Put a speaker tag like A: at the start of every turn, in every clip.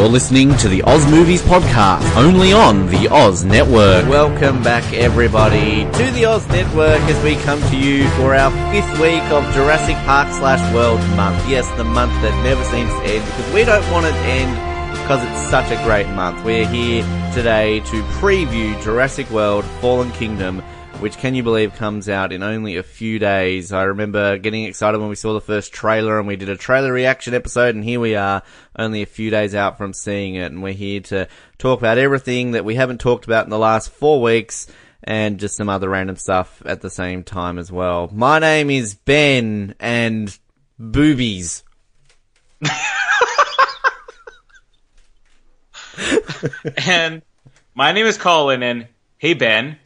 A: You're listening to the Oz Movies Podcast, only on the Oz Network.
B: Welcome back, everybody, to the Oz Network as we come to you for our fifth week of Jurassic Park slash World Month. Yes, the month that never seems to end because we don't want it to end because it's such a great month. We're here today to preview Jurassic World Fallen Kingdom which can you believe comes out in only a few days. I remember getting excited when we saw the first trailer and we did a trailer reaction episode and here we are only a few days out from seeing it and we're here to talk about everything that we haven't talked about in the last four weeks and just some other random stuff at the same time as well. My name is Ben and boobies.
C: and my name is Colin and hey Ben,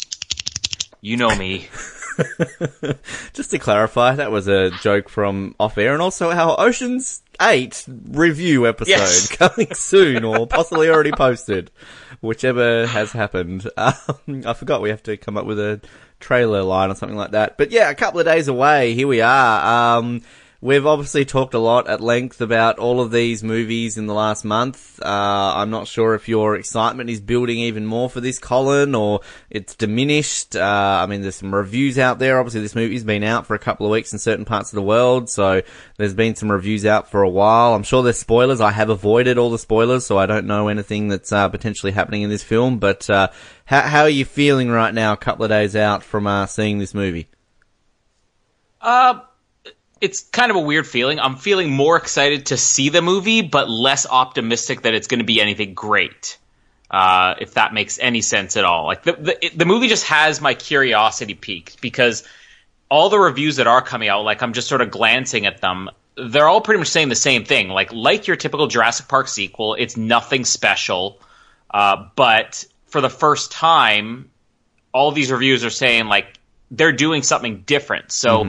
C: you know me.
B: Just to clarify, that was a joke from off air and also our Oceans 8 review episode
C: Yes.
B: coming soon or possibly already posted. Whichever has happened. Um, I forgot we have to come up with a trailer line or something like that. But yeah, a couple of days away, here we are. Um, We've obviously talked a lot at length about all of these movies in the last month. Uh, I'm not sure if your excitement is building even more for this, Colin, or it's diminished. Uh, I mean, there's some reviews out there. Obviously, this movie's been out for a couple of weeks in certain parts of the world, so there's been some reviews out for a while. I'm sure there's spoilers. I have avoided all the spoilers, so I don't know anything that's uh, potentially happening in this film. But uh, how, how are you feeling right now, a couple of days out from uh, seeing this movie?
C: Uh, it's kind of a weird feeling. I'm feeling more excited to see the movie, but less optimistic that it's going to be anything great. Uh, if that makes any sense at all. Like the, the the movie just has my curiosity peaked because all the reviews that are coming out, like I'm just sort of glancing at them, they're all pretty much saying the same thing. Like like your typical Jurassic Park sequel, it's nothing special. Uh, but for the first time, all these reviews are saying like they're doing something different. So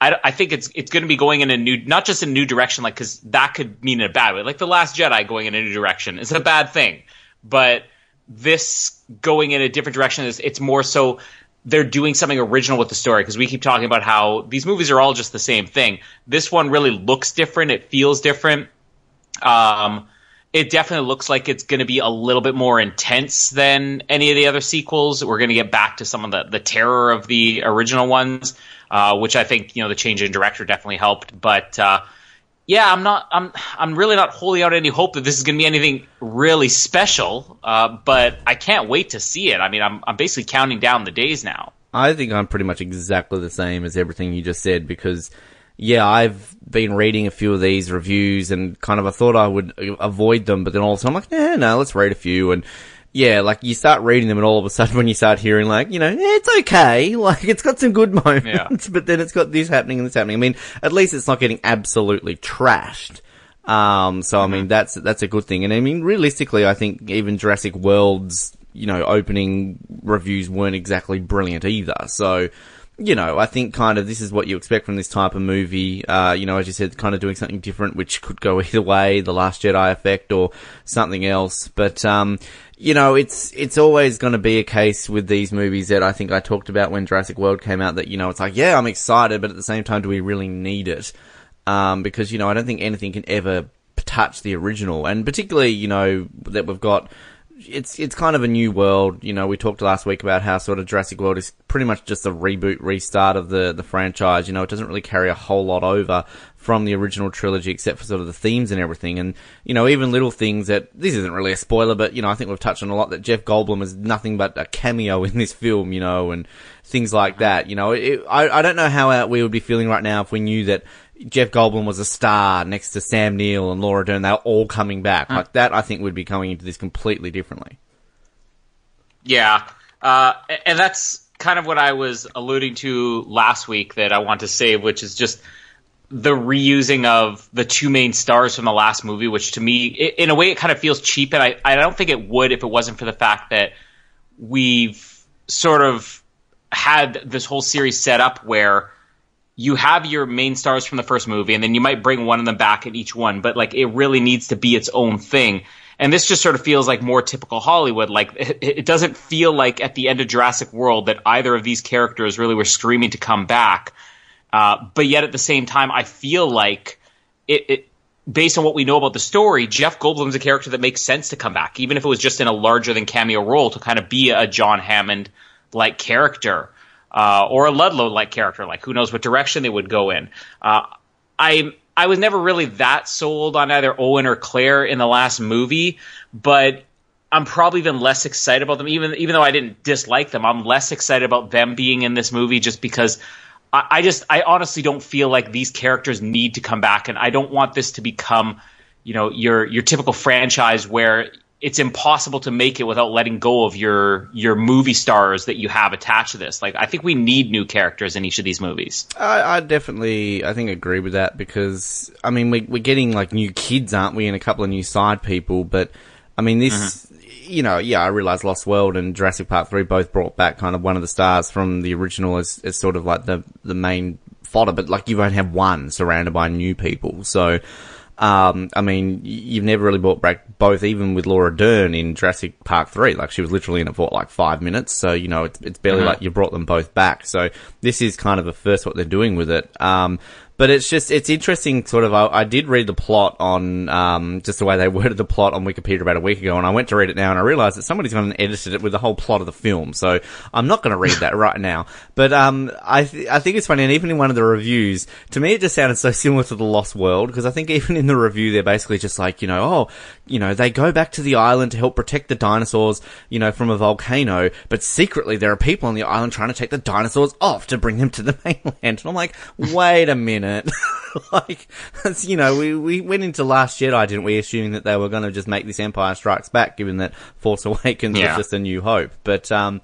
C: I, I think it's it's going to be going in a new, not just a new direction, like because that could mean in a bad way. Like the Last Jedi going in a new direction is a bad thing, but this going in a different direction is it's more so they're doing something original with the story because we keep talking about how these movies are all just the same thing. This one really looks different. It feels different. Um, it definitely looks like it's going to be a little bit more intense than any of the other sequels. We're going to get back to some of the, the terror of the original ones, uh, which I think you know the change in director definitely helped. But uh, yeah, I'm not. I'm. I'm really not holding out any hope that this is going to be anything really special. Uh, but I can't wait to see it. I mean, I'm. I'm basically counting down the days now.
B: I think I'm pretty much exactly the same as everything you just said because, yeah, I've been reading a few of these reviews and kind of I thought I would avoid them, but then all of a sudden I'm like, nah, no, let's read a few and. Yeah, like you start reading them, and all of a sudden, when you start hearing, like, you know, eh, it's okay, like it's got some good moments, but then it's got this happening and this happening. I mean, at least it's not getting absolutely trashed. Um, so I mean, that's that's a good thing. And I mean, realistically, I think even Jurassic World's you know opening reviews weren't exactly brilliant either. So you know, I think kind of this is what you expect from this type of movie. Uh, you know, as you said, kind of doing something different, which could go either way, the Last Jedi effect or something else. But, um, you know, it's, it's always going to be a case with these movies that I think I talked about when Jurassic World came out that, you know, it's like, yeah, I'm excited, but at the same time, do we really need it? Um, because, you know, I don't think anything can ever touch the original. And particularly, you know, that we've got, it's it's kind of a new world. You know, we talked last week about how sort of Jurassic World is pretty much just a reboot, restart of the the franchise. You know, it doesn't really carry a whole lot over from the original trilogy, except for sort of the themes and everything. And you know, even little things that this isn't really a spoiler, but you know, I think we've touched on a lot that Jeff Goldblum is nothing but a cameo in this film. You know, and things like that. You know, it, I I don't know how we would be feeling right now if we knew that. Jeff Goldblum was a star next to Sam Neill and Laura Dern. They're all coming back. Like that, I think would be coming into this completely differently.
C: Yeah, uh, and that's kind of what I was alluding to last week that I want to save, which is just the reusing of the two main stars from the last movie, which to me, in a way, it kind of feels cheap, and I, I don't think it would if it wasn't for the fact that we've sort of had this whole series set up where you have your main stars from the first movie, and then you might bring one of them back in each one, but like it really needs to be its own thing. And this just sort of feels like more typical Hollywood. Like it, it doesn't feel like at the end of Jurassic World that either of these characters really were screaming to come back. Uh, but yet at the same time, I feel like it, it based on what we know about the story, Jeff Goldblum's a character that makes sense to come back, even if it was just in a larger than cameo role to kind of be a John Hammond like character. Uh, or a Ludlow like character, like who knows what direction they would go in. Uh, I I was never really that sold on either Owen or Claire in the last movie, but I'm probably even less excited about them. Even even though I didn't dislike them, I'm less excited about them being in this movie just because I, I just I honestly don't feel like these characters need to come back, and I don't want this to become you know your your typical franchise where it's impossible to make it without letting go of your your movie stars that you have attached to this. Like I think we need new characters in each of these movies.
B: I, I definitely, I think, agree with that because I mean, we, we're getting like new kids, aren't we, and a couple of new side people. But I mean, this, mm-hmm. you know, yeah, I realize Lost World and Jurassic Park three both brought back kind of one of the stars from the original as, as sort of like the the main fodder, but like you won't have one surrounded by new people, so. Um, I mean, you've never really brought back both, even with Laura Dern in Jurassic Park 3. Like, she was literally in it for like five minutes. So, you know, it's, it's barely uh-huh. like you brought them both back. So, this is kind of a first what they're doing with it. Um, but it's just, it's interesting sort of, I, I did read the plot on, um, just the way they worded the plot on Wikipedia about a week ago, and I went to read it now and I realized that somebody's gone and edited it with the whole plot of the film, so I'm not gonna read that right now. But, um, I, th- I think it's funny, and even in one of the reviews, to me it just sounded so similar to The Lost World, because I think even in the review they're basically just like, you know, oh, you know, they go back to the island to help protect the dinosaurs, you know, from a volcano, but secretly there are people on the island trying to take the dinosaurs off to bring them to the mainland. And I'm like, wait a minute minute. like, you know, we, we went into Last Jedi, didn't we, assuming that they were going to just make this Empire Strikes Back, given that Force Awakens yeah. was just a new hope. But, um,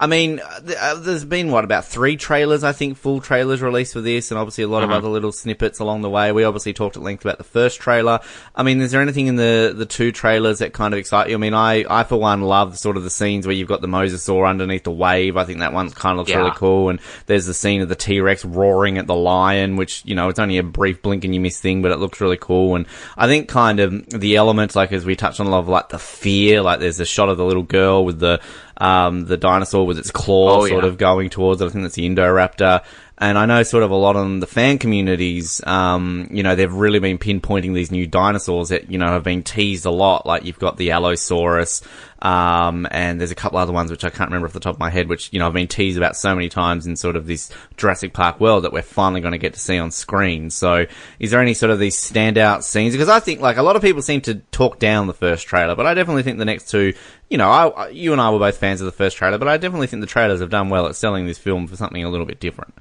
B: I mean, uh, there's been what about three trailers? I think full trailers released for this, and obviously a lot of uh-huh. other little snippets along the way. We obviously talked at length about the first trailer. I mean, is there anything in the the two trailers that kind of excite you? I mean, I I for one love sort of the scenes where you've got the mosasaur underneath the wave. I think that one kind of looks yeah. really cool. And there's the scene of the T Rex roaring at the lion, which you know it's only a brief blink and you miss thing, but it looks really cool. And I think kind of the elements, like as we touched on a lot of like the fear, like there's a shot of the little girl with the um, the dinosaur with its claw oh, sort yeah. of going towards it. I think that's the Indoraptor. And I know sort of a lot on the fan communities, um, you know, they've really been pinpointing these new dinosaurs that, you know, have been teased a lot. Like you've got the Allosaurus, um, and there's a couple other ones which I can't remember off the top of my head, which, you know, I've been teased about so many times in sort of this Jurassic Park world that we're finally going to get to see on screen. So is there any sort of these standout scenes? Because I think like a lot of people seem to talk down the first trailer, but I definitely think the next two, you know, I, you and I were both fans of the first trailer, but I definitely think the trailers have done well at selling this film for something a little bit different.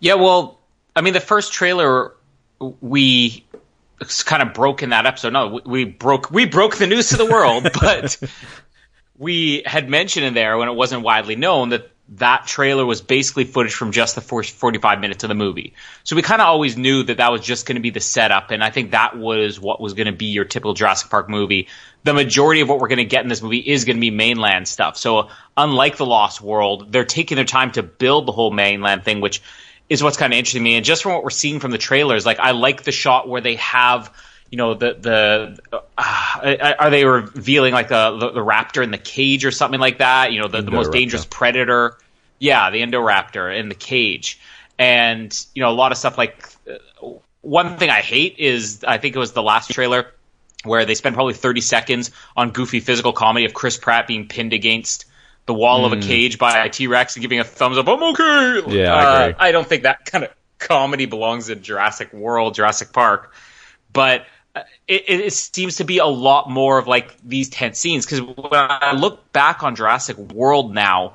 C: Yeah, well, I mean, the first trailer we kind of broke in that episode. No, we, broke we broke the news to the world, but we had mentioned in there when it wasn't widely known that that trailer was basically footage from just the first 45 minutes of the movie. So we kind of always knew that that was just going to be the setup, and I think that was what was going to be your typical Jurassic Park movie. The majority of what we're going to get in this movie is going to be mainland stuff. So unlike the Lost World, they're taking their time to build the whole mainland thing, which is what's kind of interesting to me. And just from what we're seeing from the trailers, like I like the shot where they have, you know, the the uh, are they revealing like the, the, the raptor in the cage or something like that? You know, the, the most dangerous predator. Yeah, the Indoraptor in the cage, and you know a lot of stuff like. Uh, one thing I hate is I think it was the last trailer where they spend probably 30 seconds on goofy physical comedy of Chris Pratt being pinned against the wall mm. of a hmm. cage by a T Rex and giving a thumbs up. I'm okay.
B: Yeah, I, uh,
C: I don't think that kind of comedy belongs in Jurassic World, Jurassic Park, but. Uh, it, it, seems to be a lot more of like these tense scenes because when I look back on Jurassic World now,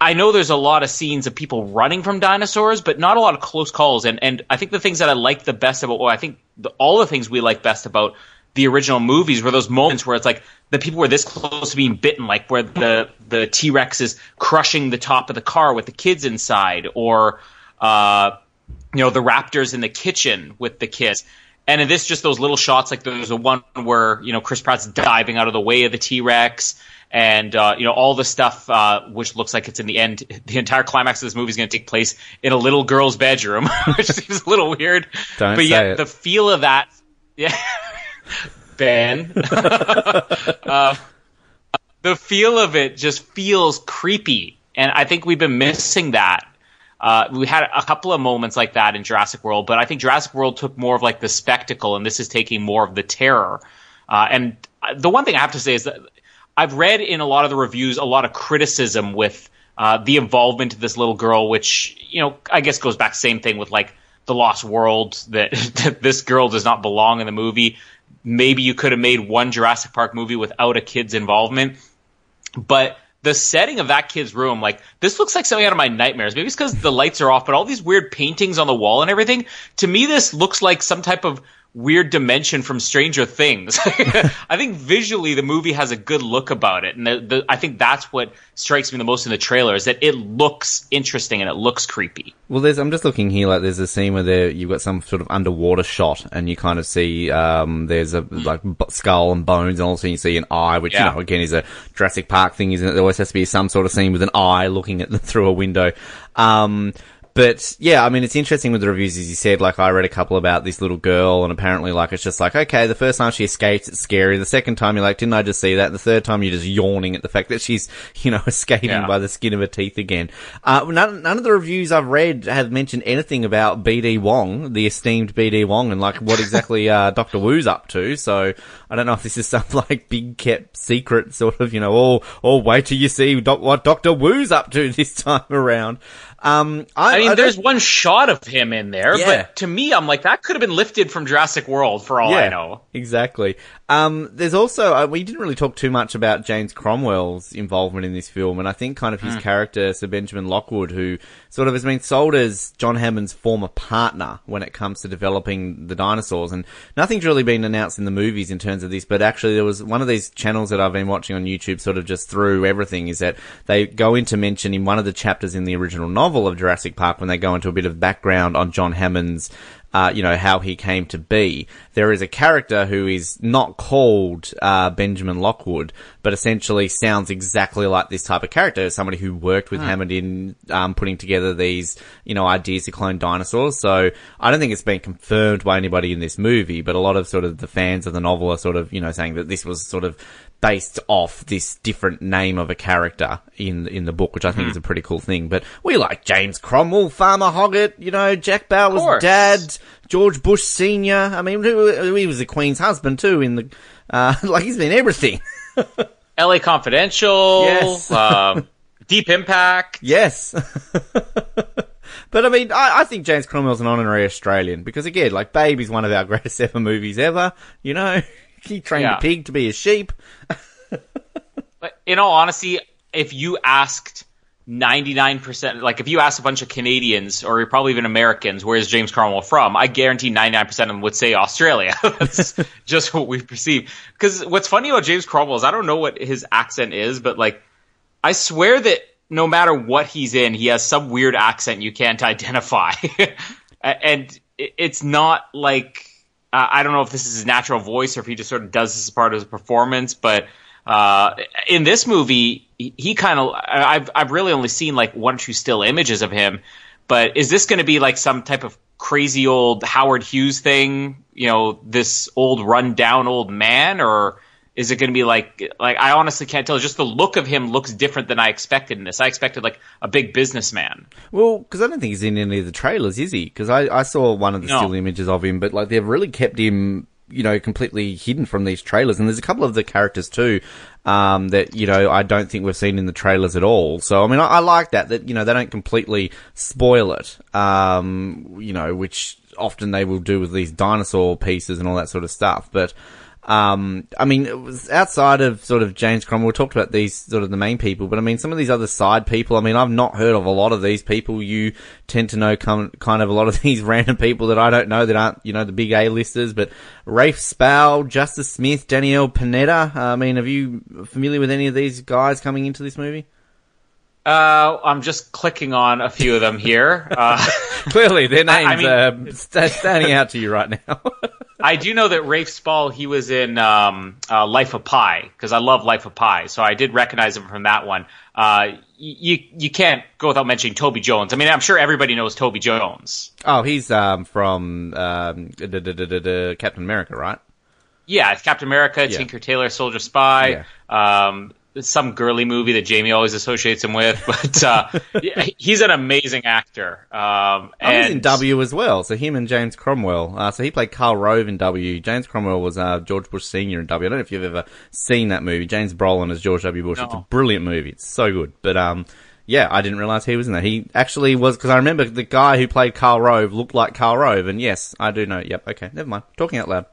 C: I know there's a lot of scenes of people running from dinosaurs, but not a lot of close calls. And and I think the things that I like the best about, well, I think the, all the things we like best about the original movies were those moments where it's like the people were this close to being bitten, like where the the T Rex is crushing the top of the car with the kids inside, or uh, you know the raptors in the kitchen with the kids. And in this, just those little shots, like there's a one where you know Chris Pratt's diving out of the way of the T Rex, and uh, you know all the stuff uh, which looks like it's in the end. The entire climax of this movie is going to take place in a little girl's bedroom, which seems a little weird.
B: Don't
C: but
B: yet,
C: the feel of that, yeah. Ben. uh, the feel of it just feels creepy, and I think we've been missing that Uh, we had a couple of moments like that in Jurassic World, but I think Jurassic World took more of like the spectacle, and this is taking more of the terror. Uh, and the one thing I have to say is that I've read in a lot of the reviews a lot of criticism with uh, the involvement of this little girl, which you know I guess goes back same thing with like the Lost World that, that this girl does not belong in the movie. Maybe you could have made one Jurassic Park movie without a kid's involvement, but the setting of that kid's room, like this looks like something out of my nightmares. Maybe it's because the lights are off, but all these weird paintings on the wall and everything. To me, this looks like some type of weird dimension from Stranger Things. I think visually the movie has a good look about it, and the, the, I think that's what strikes me the most in the trailer is that it looks interesting and it looks creepy.
B: Well, there's I'm just looking here like there's a scene where there you've got some sort of underwater shot, and you kind of see um, there's a like skull and bones, and also you see an eye, which yeah. you know again is a Jurassic Park thing, isn't it? There always has to be some sort of scene with an eye looking at the, through a window. Um, but yeah, I mean, it's interesting with the reviews, as you said. Like, I read a couple about this little girl, and apparently, like, it's just like, okay, the first time she escapes, it's scary. The second time, you're like, didn't I just see that? The third time, you're just yawning at the fact that she's, you know, escaping yeah. by the skin of her teeth again. Uh, none, none of the reviews I've read have mentioned anything about BD Wong, the esteemed BD Wong, and like what exactly uh, Doctor Wu's up to. So I don't know if this is some like big kept secret sort of, you know, oh, oh, wait till you see doc- what Doctor Wu's up to this time around. Um,
C: I, I mean, I there's one shot of him in there, yeah. but to me, I'm like, that could have been lifted from Jurassic World for all yeah, I know.
B: Exactly. Um, there's also, uh, we didn't really talk too much about James Cromwell's involvement in this film, and I think kind of his mm. character, Sir Benjamin Lockwood, who sort of has been sold as John Hammond's former partner when it comes to developing the dinosaurs, and nothing's really been announced in the movies in terms of this, but actually there was one of these channels that I've been watching on YouTube sort of just through everything is that they go into mention in one of the chapters in the original novel of Jurassic Park when they go into a bit of background on John Hammond's uh, you know, how he came to be. There is a character who is not called uh, Benjamin Lockwood, but essentially sounds exactly like this type of character, somebody who worked with hmm. Hammond in um, putting together these, you know, ideas to clone dinosaurs. So I don't think it's been confirmed by anybody in this movie, but a lot of sort of the fans of the novel are sort of, you know, saying that this was sort of based off this different name of a character in in the book, which I think mm. is a pretty cool thing. But we like James Cromwell, Farmer Hoggett, you know, Jack Bauer's dad, George Bush Senior. I mean, he was the Queen's husband too. In the uh, like, he's been everything.
C: L.A. Confidential, yes. Um, Deep Impact,
B: yes. But I mean, I, I, think James Cromwell's an honorary Australian because again, like Baby's one of our greatest ever movies ever. You know, he trained yeah. a pig to be a sheep.
C: but in all honesty, if you asked 99%, like if you asked a bunch of Canadians or probably even Americans, where's James Cromwell from? I guarantee 99% of them would say Australia. That's just what we perceive. Because what's funny about James Cromwell is I don't know what his accent is, but like, I swear that no matter what he's in, he has some weird accent you can't identify. and it's not like uh, I don't know if this is his natural voice or if he just sort of does this as part of his performance, but uh, in this movie, he, he kind of I've I've really only seen like one or two still images of him. But is this going to be like some type of crazy old Howard Hughes thing? You know, this old run down old man, or is it going to be like like I honestly can't tell. Just the look of him looks different than I expected in this. I expected like a big businessman.
B: Well, because I don't think he's in any of the trailers, is he? Because I, I saw one of the no. still images of him, but like they've really kept him, you know, completely hidden from these trailers. And there's a couple of the characters too um, that you know I don't think we've seen in the trailers at all. So I mean, I, I like that that you know they don't completely spoil it. Um, you know, which often they will do with these dinosaur pieces and all that sort of stuff, but. Um, I mean, it was outside of sort of James Cromwell. We talked about these sort of the main people, but I mean, some of these other side people. I mean, I've not heard of a lot of these people. You tend to know come, kind of a lot of these random people that I don't know that aren't, you know, the big A-listers. But Rafe Spall, Justice Smith, Danielle Pineda. I mean, have you familiar with any of these guys coming into this movie?
C: Uh, I'm just clicking on a few of them here. Uh,
B: Clearly, their names I mean, are standing out to you right now.
C: I do know that Rafe Spall, he was in um, uh, Life of Pi because I love Life of Pi, so I did recognize him from that one. Uh, you you can't go without mentioning Toby Jones. I mean, I'm sure everybody knows Toby Jones.
B: Oh, he's um, from um, Captain America, right?
C: Yeah, it's Captain America, yeah. Tinker Tailor Soldier Spy. Yeah. Um, some girly movie that Jamie always associates him with, but uh, he's an amazing actor. Um, and
B: oh, he's in W as well. So him and James Cromwell. Uh, so he played Karl Rove in W. James Cromwell was uh, George Bush Senior in W. I don't know if you've ever seen that movie. James Brolin as George W. Bush. No. It's a brilliant movie. It's so good. But um, yeah, I didn't realize he was in that. He actually was because I remember the guy who played Karl Rove looked like Karl Rove, and yes, I do know. Yep. Okay. Never mind. Talking out loud.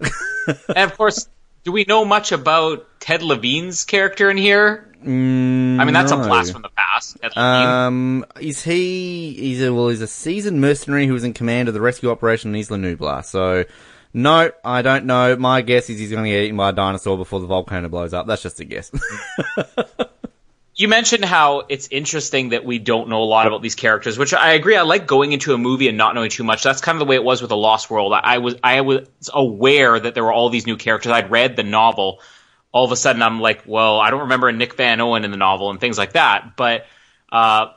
C: and of course, do we know much about Ted Levine's character in here?
B: Mm,
C: I mean, that's
B: no.
C: a blast from the past. Ted
B: um, is he? He's a well, he's a seasoned mercenary who was in command of the rescue operation in Isla Nublar. So, no, I don't know. My guess is he's going to get eaten by a dinosaur before the volcano blows up. That's just a guess.
C: you mentioned how it's interesting that we don't know a lot about these characters, which I agree. I like going into a movie and not knowing too much. That's kind of the way it was with The Lost World. I was I was aware that there were all these new characters. I'd read the novel. All of a sudden, I'm like, well, I don't remember Nick Van Owen in the novel and things like that. But uh,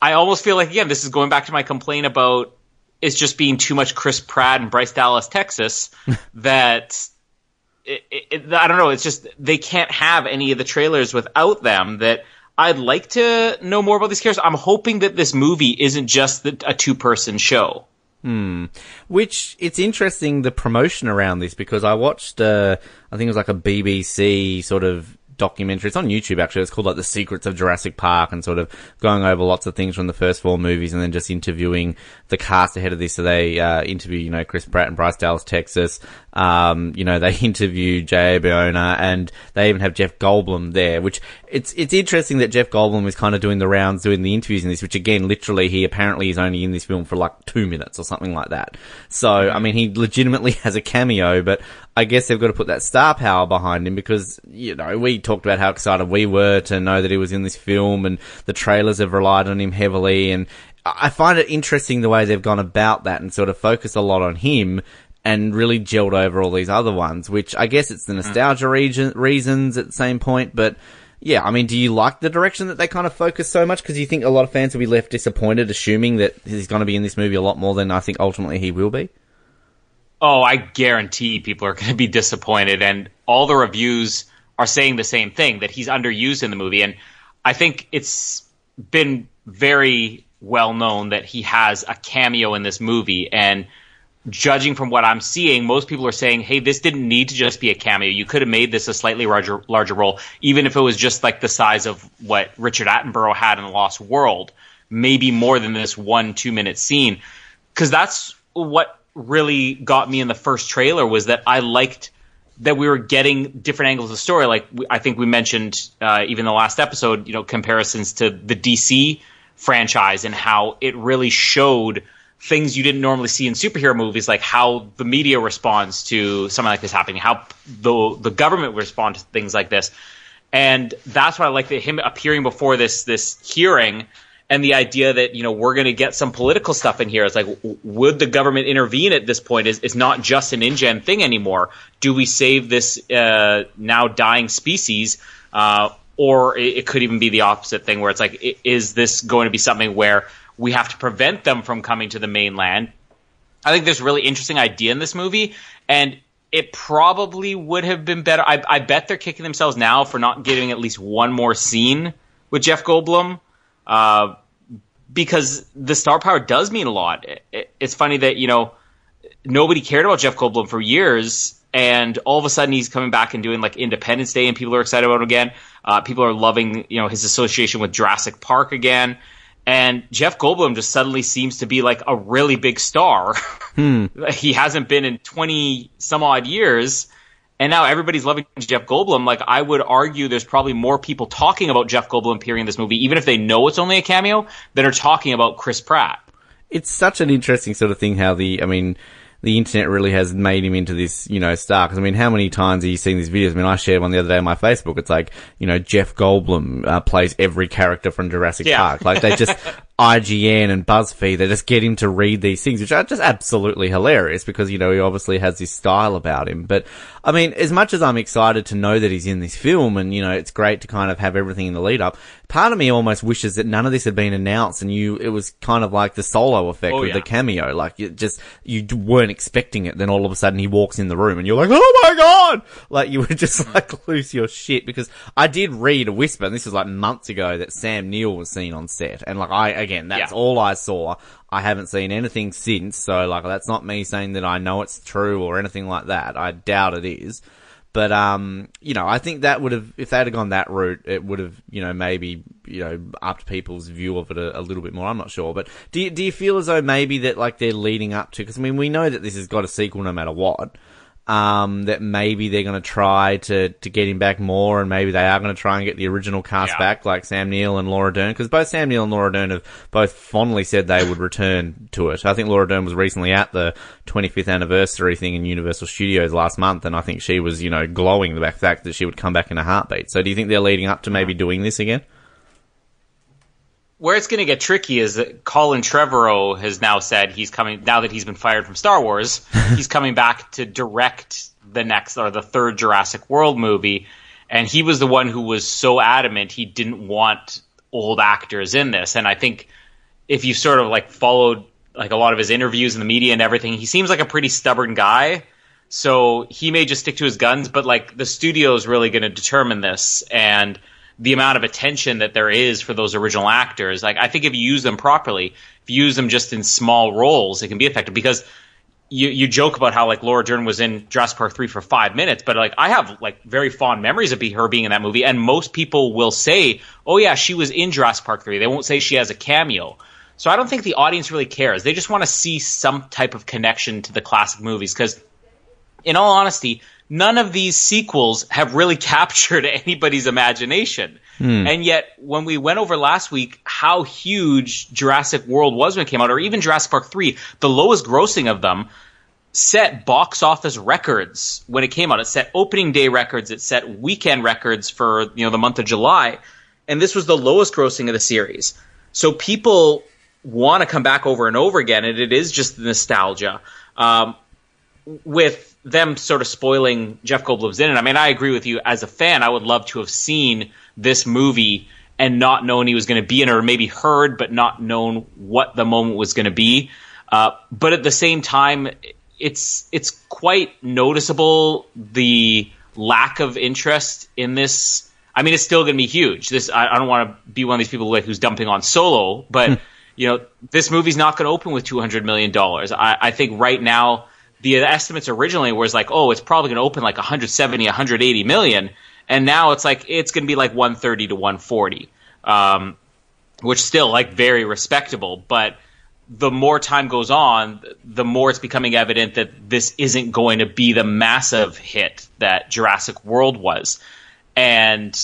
C: I almost feel like again, this is going back to my complaint about it's just being too much Chris Pratt and Bryce Dallas Texas that it, it, I don't know. It's just they can't have any of the trailers without them. That I'd like to know more about these characters. I'm hoping that this movie isn't just the, a two person show.
B: Hmm. Which it's interesting the promotion around this because I watched. Uh, I think it was like a BBC sort of documentary. It's on YouTube actually. It's called like The Secrets of Jurassic Park and sort of going over lots of things from the first four movies and then just interviewing the cast ahead of this. So they, uh, interview, you know, Chris Pratt and Bryce Dallas Texas. Um, you know, they interview J.A. Bayona and they even have Jeff Goldblum there, which it's, it's interesting that Jeff Goldblum is kind of doing the rounds, doing the interviews in this, which again, literally he apparently is only in this film for like two minutes or something like that. So, I mean, he legitimately has a cameo, but I guess they've got to put that star power behind him because, you know, we talked about how excited we were to know that he was in this film and the trailers have relied on him heavily. And I find it interesting the way they've gone about that and sort of focused a lot on him and really gelled over all these other ones, which I guess it's the hmm. nostalgia region, reasons at the same point, but yeah, I mean, do you like the direction that they kind of focus so much? Because you think a lot of fans will be left disappointed, assuming that he's going to be in this movie a lot more than I think ultimately he will be.
C: Oh, I guarantee people are going to be disappointed, and all the reviews are saying the same thing that he's underused in the movie. And I think it's been very well known that he has a cameo in this movie. And judging from what I'm seeing, most people are saying, "Hey, this didn't need to just be a cameo. You could have made this a slightly larger larger role, even if it was just like the size of what Richard Attenborough had in The Lost World, maybe more than this one two minute scene." Because that's what really got me in the first trailer was that I liked that we were getting different angles of the story. Like I think we mentioned uh, even the last episode, you know, comparisons to the DC franchise and how it really showed things you didn't normally see in superhero movies, like how the media responds to something like this happening, how the the government responds to things like this, and that's why I like that him appearing before this this hearing and the idea that you know we're going to get some political stuff in here is like would the government intervene at this point? Is it's not just an InGen thing anymore. Do we save this uh, now dying species uh, or it, it, could even be the opposite thing where it's like is this going to be something where we have to prevent them from coming to the mainland? I think there's a really interesting idea in this movie and it probably would have been better. I, I bet they're kicking themselves now for not getting at least one more scene with jeff goldblum uh, because the star power does mean a lot. It, it's funny that you know nobody cared about Jeff Goldblum for years, and all of a sudden he's coming back and doing like Independence Day, and people are excited about him again. Uh, people are loving you know his association with Jurassic Park again. And Jeff Goldblum just suddenly seems to be like a really big star.
B: Hmm.
C: he hasn't been in 20 some odd years and now everybody's loving Jeff Goldblum. Like I would argue, there's probably more people talking about Jeff Goldblum appearing in this movie, even if they know it's only a cameo, that are talking about Chris Pratt.
B: It's such an interesting sort of thing. How the, I mean, the internet really has made him into this, you know, star. Because I mean, how many times have you seen these videos? I mean, I shared one the other day on my Facebook. It's like, you know, Jeff Goldblum uh, plays every character from Jurassic yeah. Park. Like they just IGN and BuzzFeed, they just get him to read these things, which are just absolutely hilarious because you know he obviously has this style about him. But I mean, as much as I'm excited to know that he's in this film, and you know, it's great to kind of have everything in the lead up. Part of me almost wishes that none of this had been announced and you, it was kind of like the solo effect
C: Oh,
B: with
C: yeah.
B: the cameo. Like you just, you weren't expecting it. Then all of a sudden he walks in the room and you're like, oh my god! Like you would just like lose your shit because I did read a whisper, and this was like months ago, that Sam Neill was seen on set. And like I, again, that's
C: Yeah.
B: all I saw. I haven't seen anything since. So like that's not me saying that I know it's true or anything like that. I doubt it is. But um, you know, I think that would have if they'd have gone that route, it would have you know maybe you know upped people's view of it a, a little bit more. I'm not sure, but do you, do you feel as though maybe that like they're leading up to? Because I mean, we know that this has got a sequel no matter what. Um, that maybe they're going to try to to get him back more, and maybe they are going to try and get the original cast
C: Yeah.
B: back, like Sam Neill and Laura Dern, because both Sam Neill and Laura Dern have both fondly said they would return to it. I think Laura Dern was recently at the 25th anniversary thing in Universal Studios last month, and I think she was, you know, glowing the fact that she would come back in a heartbeat. So do you think they're leading up to maybe doing this again?
C: Where it's going to get tricky is that Colin Trevorrow has now said he's coming now that he's been fired from Star Wars. he's coming back to direct the next or the third Jurassic World movie, and he was the one who was so adamant he didn't want old actors in this. And I think if you sort of like followed like a lot of his interviews in the media and everything, he seems like a pretty stubborn guy. So he may just stick to his guns, but like the studio is really going to determine this and the amount of attention that there is for those original actors. Like I think if you use them properly, if you use them just in small roles, it can be effective because you, you joke about how like Laura Dern was in Jurassic Park 3 for five minutes, but like I have like very fond memories of be, her being in that movie. And most people will say, oh yeah, she was in Jurassic Park 3. They won't say she has a cameo. So I don't think the audience really cares. They just want to see some type of connection to the classic movies because in all honesty, none of these sequels have really captured anybody's imagination. And yet, when we went over last week how huge Jurassic World was when it came out, or even Jurassic Park 3, the lowest grossing of them set box office records when it came out. It set opening day records, it set weekend records for, you know, the month of July. And this was the lowest grossing of the series. So people want to come back over and over again, and it is just nostalgia. Um, with them sort of spoiling Jeff Goldblum's in it. I mean, I agree with you. As a fan, I would love to have seen this movie and not known he was going to be in it, or maybe heard but not known what the moment was going to be. Uh, but at the same time, it's it's quite noticeable the lack of interest in this. I mean, it's still going to be huge. This I, I don't want to be one of these people like who's dumping on Solo, but you know, this movie's not going to open with two hundred million dollars. I, I think right now the estimates originally was like, oh, it's probably going to open like 170, 180 million, and now it's like it's going to be like 130 to 140, um, which still like very respectable. But the more time goes on, the more it's becoming evident that this isn't going to be the massive hit that Jurassic World was, and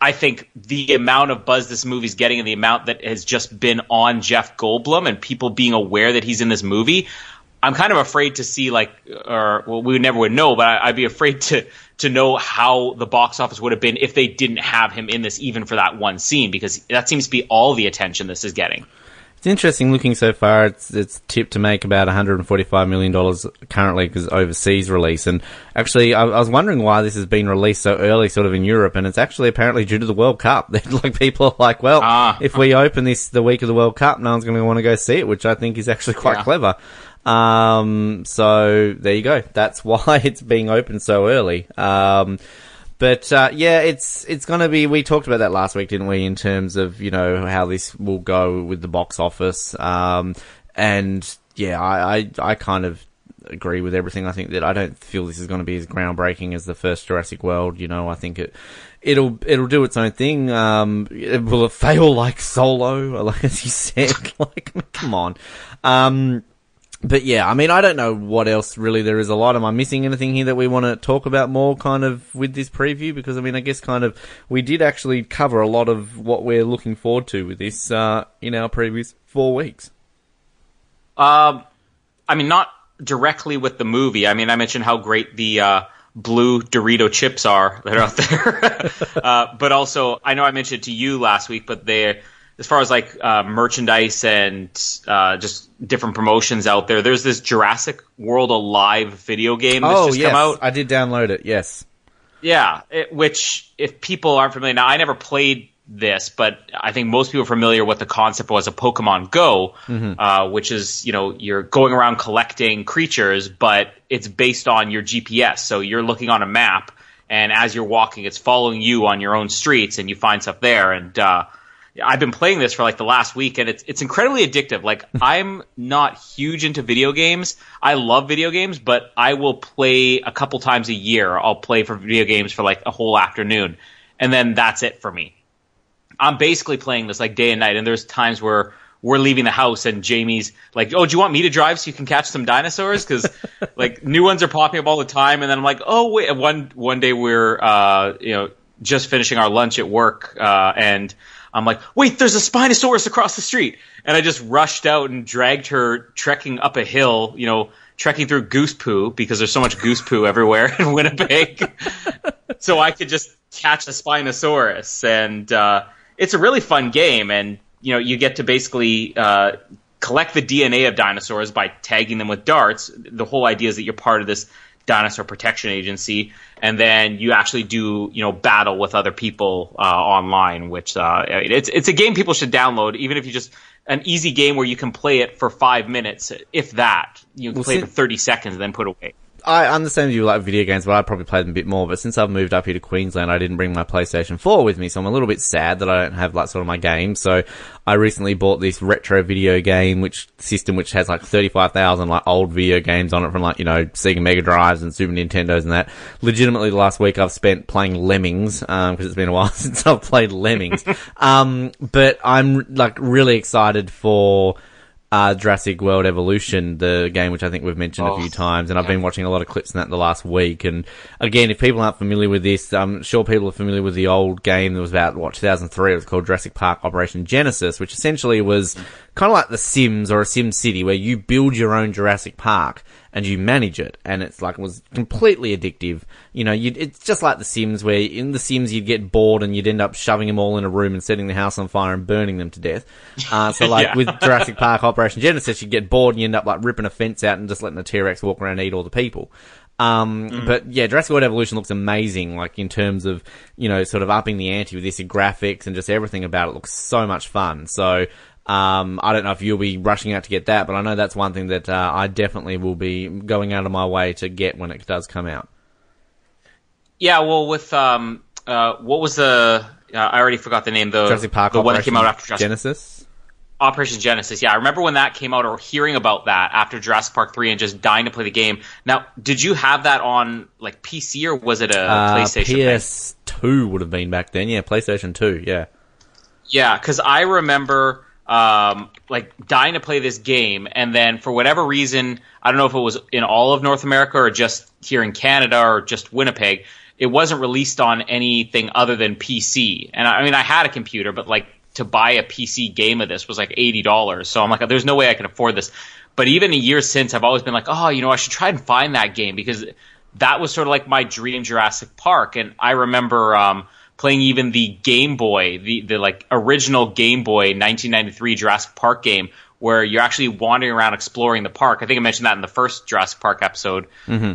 C: I think the amount of buzz this movie's getting and the amount that has just been on Jeff Goldblum and people being aware that he's in this movie, I'm kind of afraid to see like, or well, we never would know, but I, I'd be afraid to to know how the box office would have been if they didn't have him in this, even for that one scene, because that seems to be all the attention this is getting.
B: It's interesting looking so far. It's it's tipped to make about 145 million dollars currently because overseas release. And actually, I, I was wondering why this has been released so early, sort of in Europe. And it's actually apparently due to the World Cup. like people are like, well,
C: Ah.
B: if we open this the week of the World Cup, no one's going to want to go see it, which I think is actually quite
C: Yeah.
B: clever. Um, so there you go. That's why it's being opened so early. Um, but uh, yeah, it's it's going to be. We talked about that last week, didn't we? In terms of you know how this will go with the box office, um, and yeah, I, I I kind of agree with everything. I think that I don't feel this is going to be as groundbreaking as the first Jurassic World. You know, I think it it'll it'll do its own thing. Um, it, will it fail like Solo? Like as you said, like come on. Um, but yeah, I mean, I don't know what else really there is a lot. Am I missing anything here that we want to talk about more kind of with this preview? Because I mean, I guess kind of we did actually cover a lot of what we're looking forward to with this uh, in our previous four weeks.
C: Um, I mean, not directly with the movie. I mean, I mentioned how great the uh, blue Dorito chips are that are out there. uh, but also, I know I mentioned to you last week, but they, as far as like uh, merchandise and uh, just different promotions out there, there's this Jurassic World Alive video game that's
B: oh
C: just
B: yes,
C: come out.
B: I did download it. Yes.
C: Yeah, it, which if people aren't familiar now, I never played this, but I think most people are familiar with the concept was a Pokemon Go, uh, which is you know you're going around collecting creatures, but it's based on your GPS. So you're looking on a map, and as you're walking, it's following you on your own streets, and you find stuff there. And uh, I've been playing this for like the last week, and it's it's incredibly addictive. Like I'm not huge into video games. I love video games, but I will play a couple times a year. I'll play for video games for like a whole afternoon, and then that's it for me. I'm basically playing this like day and night, and there's times where we're leaving the house and Jamie's like, "Oh, do you want me to drive so you can catch some dinosaurs?" Because like new ones are popping up all the time, and then I'm like, "Oh wait." One one day we're uh, you know just finishing our lunch at work, uh, and I'm like, "Wait, there's a Spinosaurus across the street," and I just rushed out and dragged her trekking up a hill, you know, trekking through goose poo because there's so much goose poo everywhere in Winnipeg, so I could just catch a Spinosaurus and. Uh, it's a really fun game, and you know you get to basically uh, collect the DNA of dinosaurs by tagging them with darts. The whole idea is that you're part of this dinosaur protection agency, and then you actually do you know battle with other people uh, online. Which uh, it's it's a game people should download, even if you just an easy game where you can play it for five minutes, if that. You can
B: Well,
C: play it for thirty seconds and then put away.
B: I understand you like video games, but I'd probably play them a bit more. But since I've moved up here to Queensland, I didn't bring my PlayStation 4 with me, so I'm a little bit sad that I don't have like sort of my games. So I recently bought this retro video game, which system which has like 35,000 like old video games on it from like, you know, Sega Mega Drives and Super Nintendos and that. Legitimately the last week I've spent playing Lemmings, um, cause it's been a while since I've played Lemmings. um, but I'm like really excited for, uh, Jurassic World Evolution, the game which I think we've mentioned a
C: Oh,
B: few times, and I've been watching a lot of clips in that the last week. And again, if people aren't familiar with this, I'm sure people are familiar with the old game that was about what 2003. It was called Jurassic Park Operation Genesis, which essentially was kind of like The Sims or a Sim City, where you build your own Jurassic Park and you manage it, and it's like it was completely addictive. You know, you'd, it's just like The Sims, where in The Sims you'd get bored and you'd end up shoving them all in a room and setting the house on fire and burning them to death. Uh, so like
C: Yeah.
B: with Jurassic Park Operation Genesis, you'd get bored and you end up like ripping a fence out and just letting the T-Rex walk around and eat all the people. Um, but yeah, Jurassic World Evolution looks amazing, like in terms of, you know, sort of upping the ante with this graphics and just everything about it looks so much fun. So, um, I don't know if you'll be rushing out to get that, but I know that's one thing that, uh, I definitely will be going out of my way to get when it does come out.
C: Yeah, well, with um, uh, what was the? Uh, I already forgot the name. The
B: Jurassic Park
C: the one that
B: Operation
C: came out after Jurassic
B: Genesis.
C: Operation Genesis. Yeah, I remember when that came out or hearing about that after Jurassic Park three and just dying to play the game. Now, did you have that on like PC or was it a
B: Uh,
C: PlayStation?
B: PS2 would have been back then. Yeah, PlayStation 2. Yeah.
C: Yeah, because I remember um, like dying to play this game, and then for whatever reason, I don't know if it was in all of North America or just here in Canada or just Winnipeg, it wasn't released on anything other than PC. And I, I mean, I had a computer, but like to buy a PC game of this was like eighty dollars. So I'm like, there's no way I can afford this. But even a year since, I've always been like, oh, you know, I should try and find that game because that was sort of like my dream Jurassic Park. And I remember um, playing even the Game Boy, the, the like original Game Boy 1993 Jurassic Park game, where you're actually wandering around exploring the park. I think I mentioned that in the first Jurassic Park episode.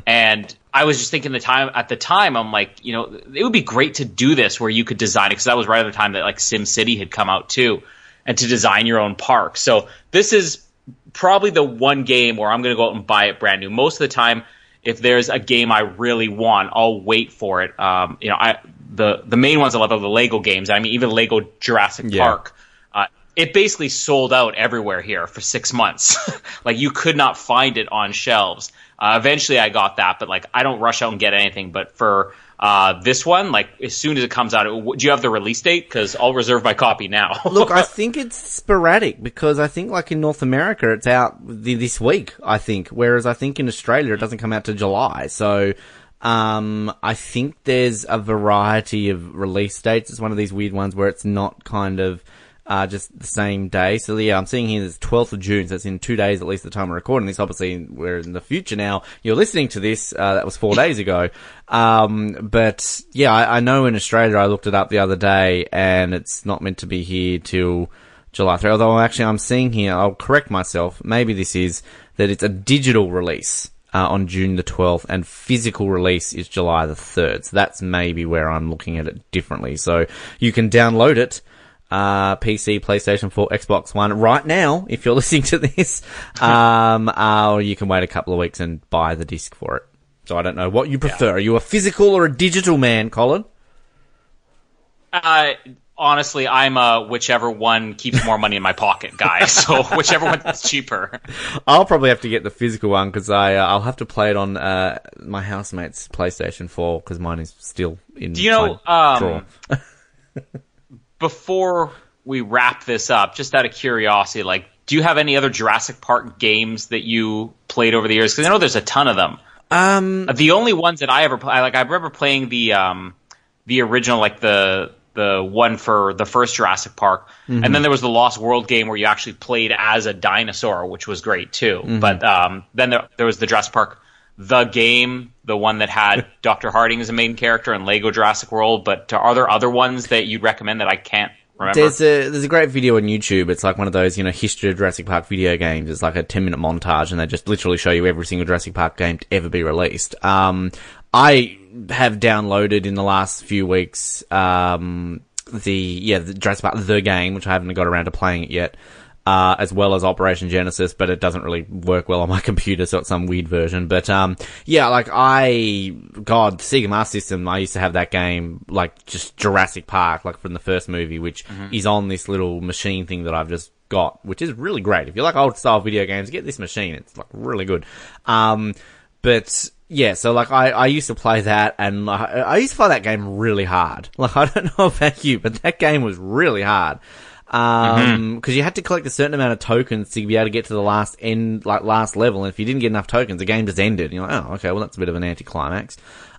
C: And I was just thinking the time at the time, I'm like, you know, it would be great to do this where you could design it because that was right at the time that like Sim City had come out too, and to design your own park. So this is probably the one game where I'm going to go out and buy it brand new. Most of the time, if there's a game I really want, I'll wait for it. Um, you know, I the the main ones I love are the Lego games. I mean, even Lego Jurassic
B: Yeah.
C: Park. Uh, it basically sold out everywhere here for six months. like you could not find it on shelves. Uh, eventually, I got that, but like I don't rush out and get anything. But for uh, this one, like as soon as it comes out, do you have the release date? Because I'll reserve my copy now.
B: Look, I think it's sporadic because I think like in North America it's out th- this week, I think, whereas I think in Australia it doesn't come out to July. So, um, I think there's a variety of release dates. It's one of these weird ones where it's not kind of, uh, just the same day. So yeah, I'm seeing here it's 12th of June, so it's in two days at least the time we're recording this. Obviously, we're in the future now. You're listening to this, uh, that was four days ago. Um, but yeah, I, I know in Australia, I looked it up the other day and it's not meant to be here till July 3. Although actually I'm seeing here, I'll correct myself. Maybe this is that it's a digital release. Uh, on June the 12th, and physical release is July the 3rd. So that's maybe where I'm looking at it differently. So you can download it uh, PC, PlayStation 4, Xbox One right now if you're listening to this. Um, uh, or you can wait a couple of weeks and buy the disc for it. So I don't know what you prefer. Are you a physical or a digital man, Colin?
C: Uh, honestly, I'm a whichever one keeps more money in my pocket guy. So whichever one's cheaper.
B: I'll probably have to get the physical one because I uh, I'll have to play it on uh, my housemate's PlayStation 4 because mine is still in.
C: Do you know? Um, before we wrap this up, just out of curiosity, like, do you have any other Jurassic Park games that you played over the years? Because I know there's a ton of them.
B: Um,
C: The only ones that I ever play, like, I remember playing the um, the original, like the the one for the first Jurassic Park, and then there was the Lost World game where you actually played as a dinosaur, which was great too. But um, then there, there was the Jurassic Park, the game, the one that had Dr. Harding as a main character and Lego Jurassic World. But are there other ones that you'd recommend that I can't remember?
B: There's a there's a great video on YouTube. It's like one of those you know history of Jurassic Park video games. It's like a ten minute montage, and they just literally show you every single Jurassic Park game to ever be released. Um, I have downloaded in the last few weeks um, the yeah the Jurassic Park the game, which I haven't got around to playing it yet. Uh, as well as Operation Genesis, but it doesn't really work well on my computer, so it's some weird version. But, um, yeah, like I, God, the Sega Master System, I used to have that game, like just Jurassic Park, like from the first movie, which is on this little machine thing that I've just got, which is really great. If you like old style video games, get this machine. It's like really good. Um, but yeah, so like I, I used to play that and I, I used to play that game really hard. Like I don't know about you, but that game was really hard. Um, cause you had to collect a certain amount of tokens to be able to get to the last end, like last level. And if you didn't get enough tokens, the game just ended. You're like, oh, okay, well that's a bit of an anticlimax.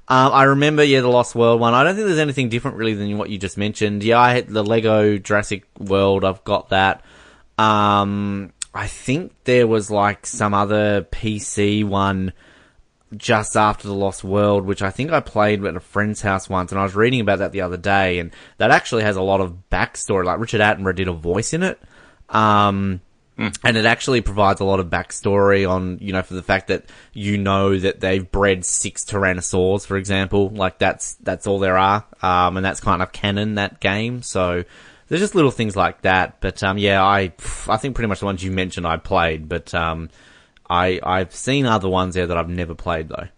B: Um, I remember, yeah, the Lost World one. I don't think there's anything different really than what you just mentioned. Yeah, I had the Lego Jurassic World. I've got that. Um, I think there was like some other PC one just after the Lost World, which I think I played at a friend's house once, and I was reading about that the other day, and that actually has a lot of backstory. Like Richard Attenborough did a voice in it, um, and it actually provides a lot of backstory on, you know, for the fact that you know that they've bred six Tyrannosaurs, for example. Like that's that's all there are, um, and that's kind of canon that game. So there's just little things like that. But um, yeah, I I think pretty much the ones you mentioned I played, but um, I I've seen other ones there that I've never played though.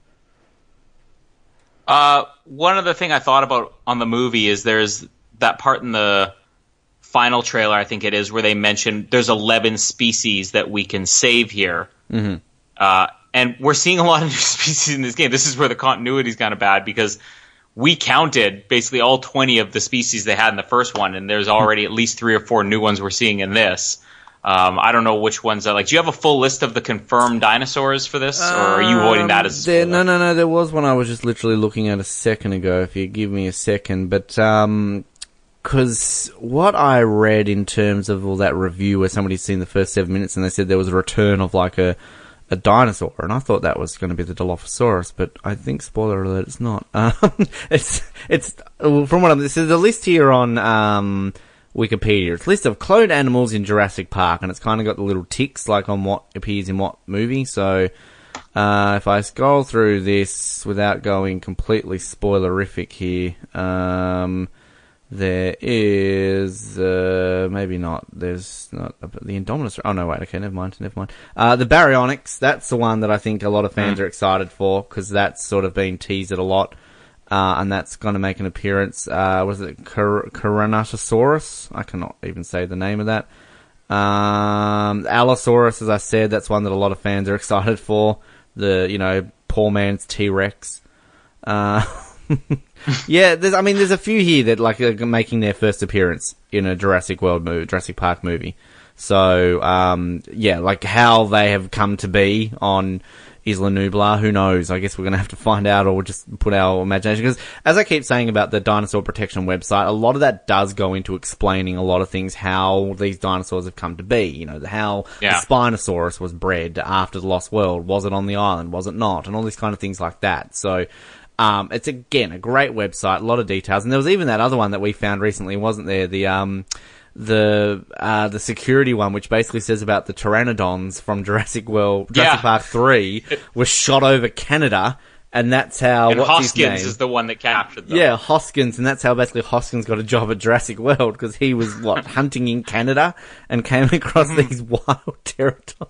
C: Uh, one other thing I thought about on the movie is there's that part in the final trailer, I think it is, where they mention there's 11 species that we can save here. Mm-hmm. Uh, and we're seeing a lot of new species in this game. This is where the continuity is kind of bad because we counted basically all 20 of the species they had in the first one, and there's already at least three or four new ones we're seeing in this. Um, I don't know which ones are like. Do you have a full list of the confirmed dinosaurs for this, or are you avoiding that as a
B: There, no, no, no. There was one I was just literally looking at a second ago. If you give me a second, but um, because what I read in terms of all that review where somebody's seen the first seven minutes and they said there was a return of like a a dinosaur, and I thought that was going to be the Dilophosaurus, but I think spoiler alert, it's not. Um, it's it's from what I'm. This is the list here on um. Wikipedia. It's a list of cloned animals in Jurassic Park, and it's kind of got the little ticks like on what appears in what movie. So, uh, if I scroll through this without going completely spoilerific here, um, there is uh, maybe not. There's not the Indominus. Oh no, wait. Okay, never mind. Never mind. Uh, the Baryonyx. That's the one that I think a lot of fans are excited for because that's sort of been teased a lot. Uh, and that's going to make an appearance. Uh, was it Caranotosaurus? I cannot even say the name of that. Um, Allosaurus, as I said, that's one that a lot of fans are excited for. The, you know, poor man's T-Rex. Uh, yeah, there's, I mean, there's a few here that like are making their first appearance in a Jurassic World movie, Jurassic Park movie. So, um, yeah, like how they have come to be on Isla Nublar, who knows? I guess we're gonna have to find out or we'll just put our imagination. Because as I keep saying about the dinosaur protection website, a lot of that does go into explaining a lot of things, how these dinosaurs have come to be. You know, how
C: Yeah.
B: the Spinosaurus was bred after the Lost World. Was it on the island? Was it not? And all these kind of things like that. So, um, it's again a great website, a lot of details, and there was even that other one that we found recently, wasn't there? The um, the uh, the security one, which basically says about the pteranodons from Jurassic World, Jurassic
C: Yeah.
B: Park three, was shot over Canada, and that's how
C: And Hoskins
B: name?
C: is the one that captured them.
B: Yeah, Hoskins, and that's how basically Hoskins got a job at Jurassic World because he was what hunting in Canada and came across
C: Mm-hmm.
B: these wild pterodons.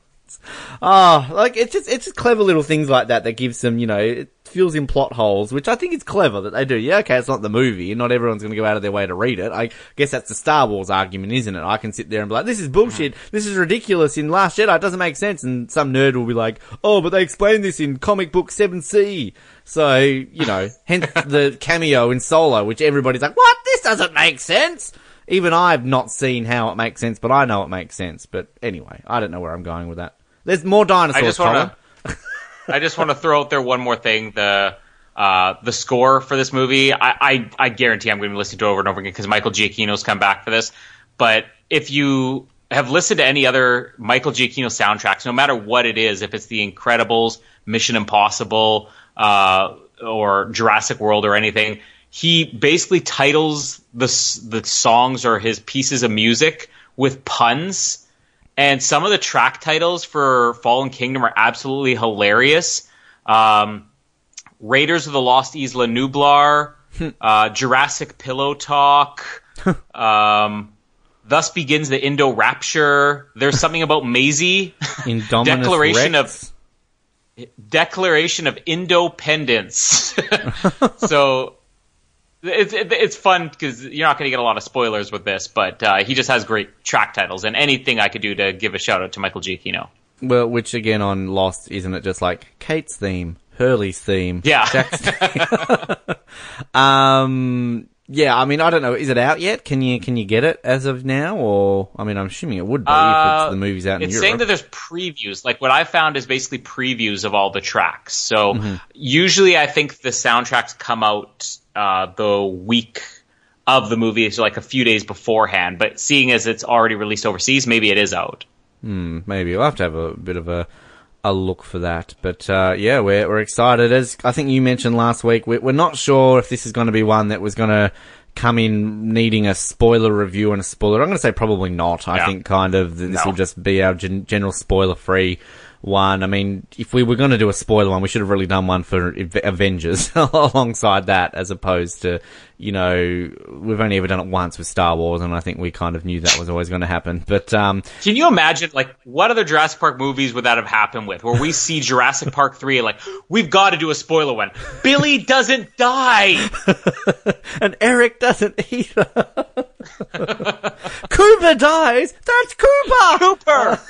B: Oh, like it's just it's just clever little things like that that gives them, you know, it fills in plot holes, which I think is clever that they do. Yeah, okay, it's not the movie, and not everyone's going to go out of their way to read it. I guess that's the Star Wars argument, isn't it? I can sit there and be like, "This is bullshit. Mm. This is ridiculous." In Last Jedi, it doesn't make sense, and some nerd will be like, "Oh, but they explained this in comic book Seven C." So you know, hence the cameo in Solo, which everybody's like, "What? This doesn't make sense." Even I've not seen how it makes sense, but I know it makes sense. But anyway, I don't know where I'm going with that. There's more dinosaurs.
C: I just
B: Colin.
C: I just want to throw out there one more thing. The uh, the score for this movie, I, I, I guarantee I'm going to be listening to it over and over again because Michael Giacchino's come back for this. But if you have listened to any other Michael Giacchino soundtracks, no matter what it is, if it's The Incredibles, Mission Impossible, uh, or Jurassic World or anything, he basically titles the the songs or his pieces of music with puns. And some of the track titles for Fallen Kingdom are absolutely hilarious. Um, Raiders of the Lost Isla Nublar, uh, Jurassic Pillow Talk, um, Thus Begins the Indo Rapture. There's something about Maisie. Declaration
B: Rex.
C: Declaration of Independence. so it's it's fun because you're not going to get a lot of spoilers with this, but uh, he just has great track titles. And anything I could do to give a shout out to Michael Giacchino.
B: Well, which again on Lost, isn't it just like Kate's theme, Hurley's theme,
C: Yeah.
B: Jack's theme? um, yeah, I mean, I don't know. Is it out yet? Can you can you get it as of now, or I mean, I'm assuming it would be if
C: Uh,
B: it's the movie's out in
C: it's
B: Europe.
C: saying that there's previews. Like what I found is basically previews of all the tracks. So
B: Mm-hmm.
C: usually I think the soundtracks come out uh, the week of the movie, so like a few days beforehand. But seeing as it's already released overseas, maybe it is out.
B: Maybe we'll have to have a bit of a a look for that. But uh, yeah, we're we're excited. As I think you mentioned last week, we're, we're not sure if this is going to be one that was going to come in needing a spoiler review and a spoiler. I'm going to say probably not. I
C: Yeah.
B: think kind of this
C: No.
B: will just be our gen- general spoiler free one. I mean, if we were going to do a spoiler one, we should have really done one for Avengers alongside that, as opposed to, you know, we've only ever done it once with Star Wars, and I think we kind of knew that was always going to happen. But um,
C: Can you imagine, like, what other Jurassic Park movies would that have happened with? Where we see Jurassic Park 3 like, we've got to do a spoiler one. Billy doesn't die!
B: and Eric doesn't either. Cooper dies. That's Cooper,
C: Cooper!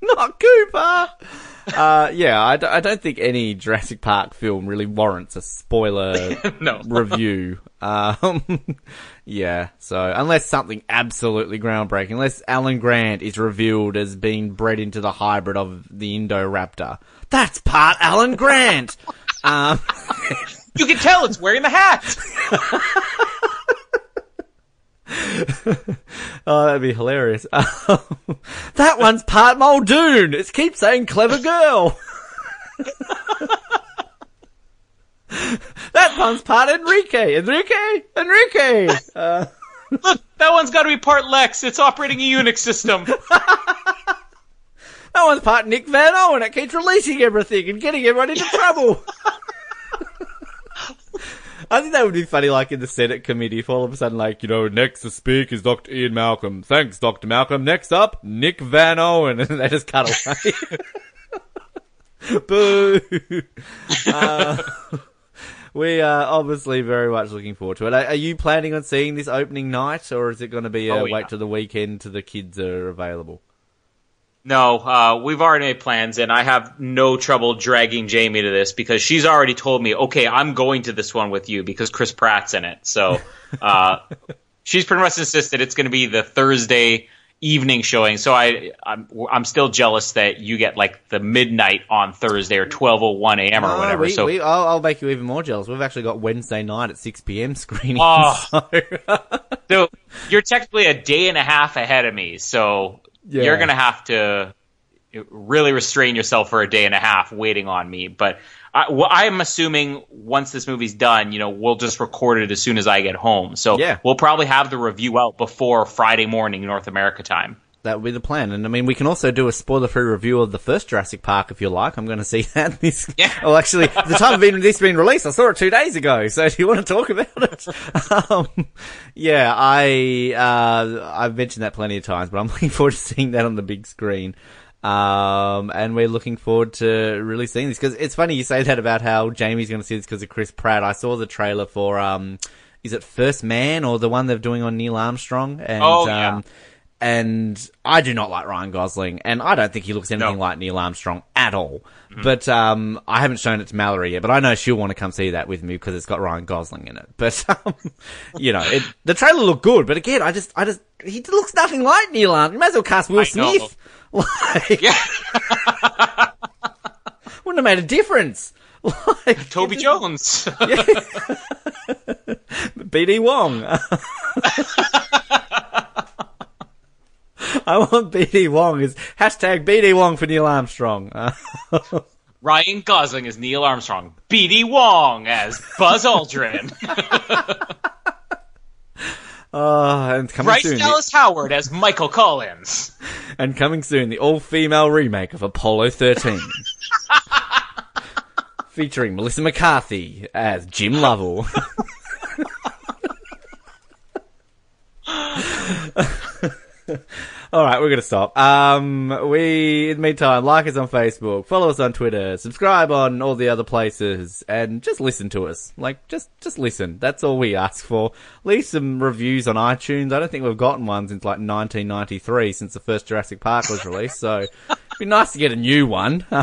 B: not Cooper. Uh, yeah, I, d- I don't think any Jurassic Park film really warrants a spoiler
C: No.
B: review. Um, yeah, so unless something absolutely groundbreaking, unless Alan Grant is revealed as being bred into the hybrid of the Indoraptor, that's part Alan Grant. um,
C: You can tell it's wearing the hat!
B: Oh, that'd be hilarious. that one's part Muldoon. It keeps saying clever girl. that one's part Enrique. Enrique? Enrique! Uh,
C: Look, that one's got to be part Lex. It's operating a Unix system.
B: that one's part Nick Van Owen. It keeps releasing everything and getting everyone into trouble. I think that would be funny, like in the Senate committee, if all of a sudden, like, you know, next to speak is Dr. Ian Malcolm. Thanks, Dr. Malcolm. Next up, Nick Van Owen. And they just cut away. Boo! Uh, we are obviously very much looking forward to it. Are, are you planning on seeing this opening night, or is it going to be a
C: Oh, yeah.
B: wait till the weekend till the kids are available?
C: No, uh, we've already made plans, and I have no trouble dragging Jamie to this because she's already told me, okay, I'm going to this one with you because Chris Pratt's in it. So uh, she's pretty much insisted it's going to be the Thursday evening showing. So I, I'm, I'm still jealous that you get like the midnight on Thursday or 12:01 a.m. or
B: No,
C: whatever.
B: we,
C: so
B: we, I'll, I'll make you even more jealous. We've actually got Wednesday night at 6 p.m. screening.
C: Oh.
B: so-
C: So you're technically a day and a half ahead of me, so
B: Yeah.
C: you're gonna have to really restrain yourself for a day and a half waiting on me. But I, well, I'm assuming once this movie's done, you know, we'll just record it as soon as I get home. So
B: Yeah.
C: we'll probably have the review out before Friday morning North America time.
B: That would be the plan. And I mean, we can also do a spoiler-free review of the first Jurassic Park if you like. I'm going to see that this.
C: Yeah.
B: Well, actually, at the time of being, this being released, I saw it two days ago. So do you want to talk about it? um, yeah, I, uh, I've mentioned that plenty of times, but I'm looking forward to seeing that on the big screen. Um, and we're looking forward to really seeing this because it's funny you say that about how Jamie's going to see this because of Chris Pratt. I saw the trailer for, um, is it First Man or the one they're doing on Neil Armstrong? And,
C: Oh, yeah.
B: um, and I do not like Ryan Gosling, and I don't think he looks anything
C: No.
B: like Neil Armstrong at all. But um, I haven't shown it to Mallory yet, but I know she'll want to come see that with me because it's got Ryan Gosling in it. But um, you know, it, the trailer looked good, but again, I just, I just, he looks nothing like Neil Armstrong. You might as well cast Will
C: I.
B: Smith. Like,
C: Yeah,
B: wouldn't have made a difference. Like
C: Toby Jones.
B: BD Wong. I want BD Wong is hashtag BD Wong for Neil Armstrong.
C: Ryan Gosling as Neil Armstrong. B.D. Wong as Buzz Aldrin.
B: uh, and coming
C: Bryce
B: soon, the-
C: Howard as Michael Collins.
B: and coming soon, the all-female remake of Apollo 13. Featuring Melissa McCarthy as Jim Lovell. All right, we're gonna stop. Um, we in the meantime like us on Facebook, follow us on Twitter, subscribe on all the other places, and just listen to us. Like, just just listen. That's all we ask for. Leave some reviews on iTunes. I don't think we've gotten one since like 1993, since the first Jurassic Park was released. So, it'd be nice to get a new one.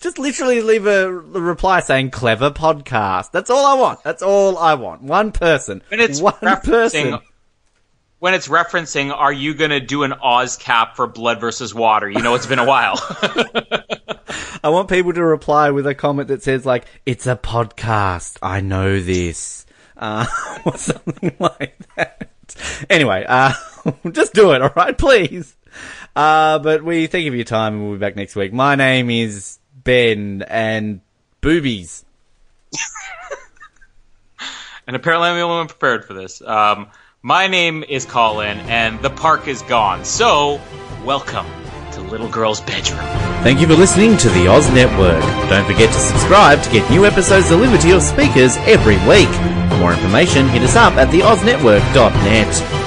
B: just literally leave a, a reply saying "clever podcast." That's all I want. That's all I want. One person.
C: When it's
B: one person.
C: When it's referencing, are you gonna do an Oz cap for Blood versus Water? You know, it's been a while.
B: I want people to reply with a comment that says like, "It's a podcast. I know this," uh, or something like that. Anyway, uh, just do it, all right, please. Uh, but we thank you for your time, and we'll be back next week. My name is Ben, and boobies.
C: and apparently, I'm the only one prepared for this. Um, my name is Colin, and the park is gone. So, welcome to Little Girl's bedroom.
A: Thank you for listening to the Oz Network. Don't forget to subscribe to get new episodes delivered to your speakers every week. For more information, hit us up at theoznetwork.net.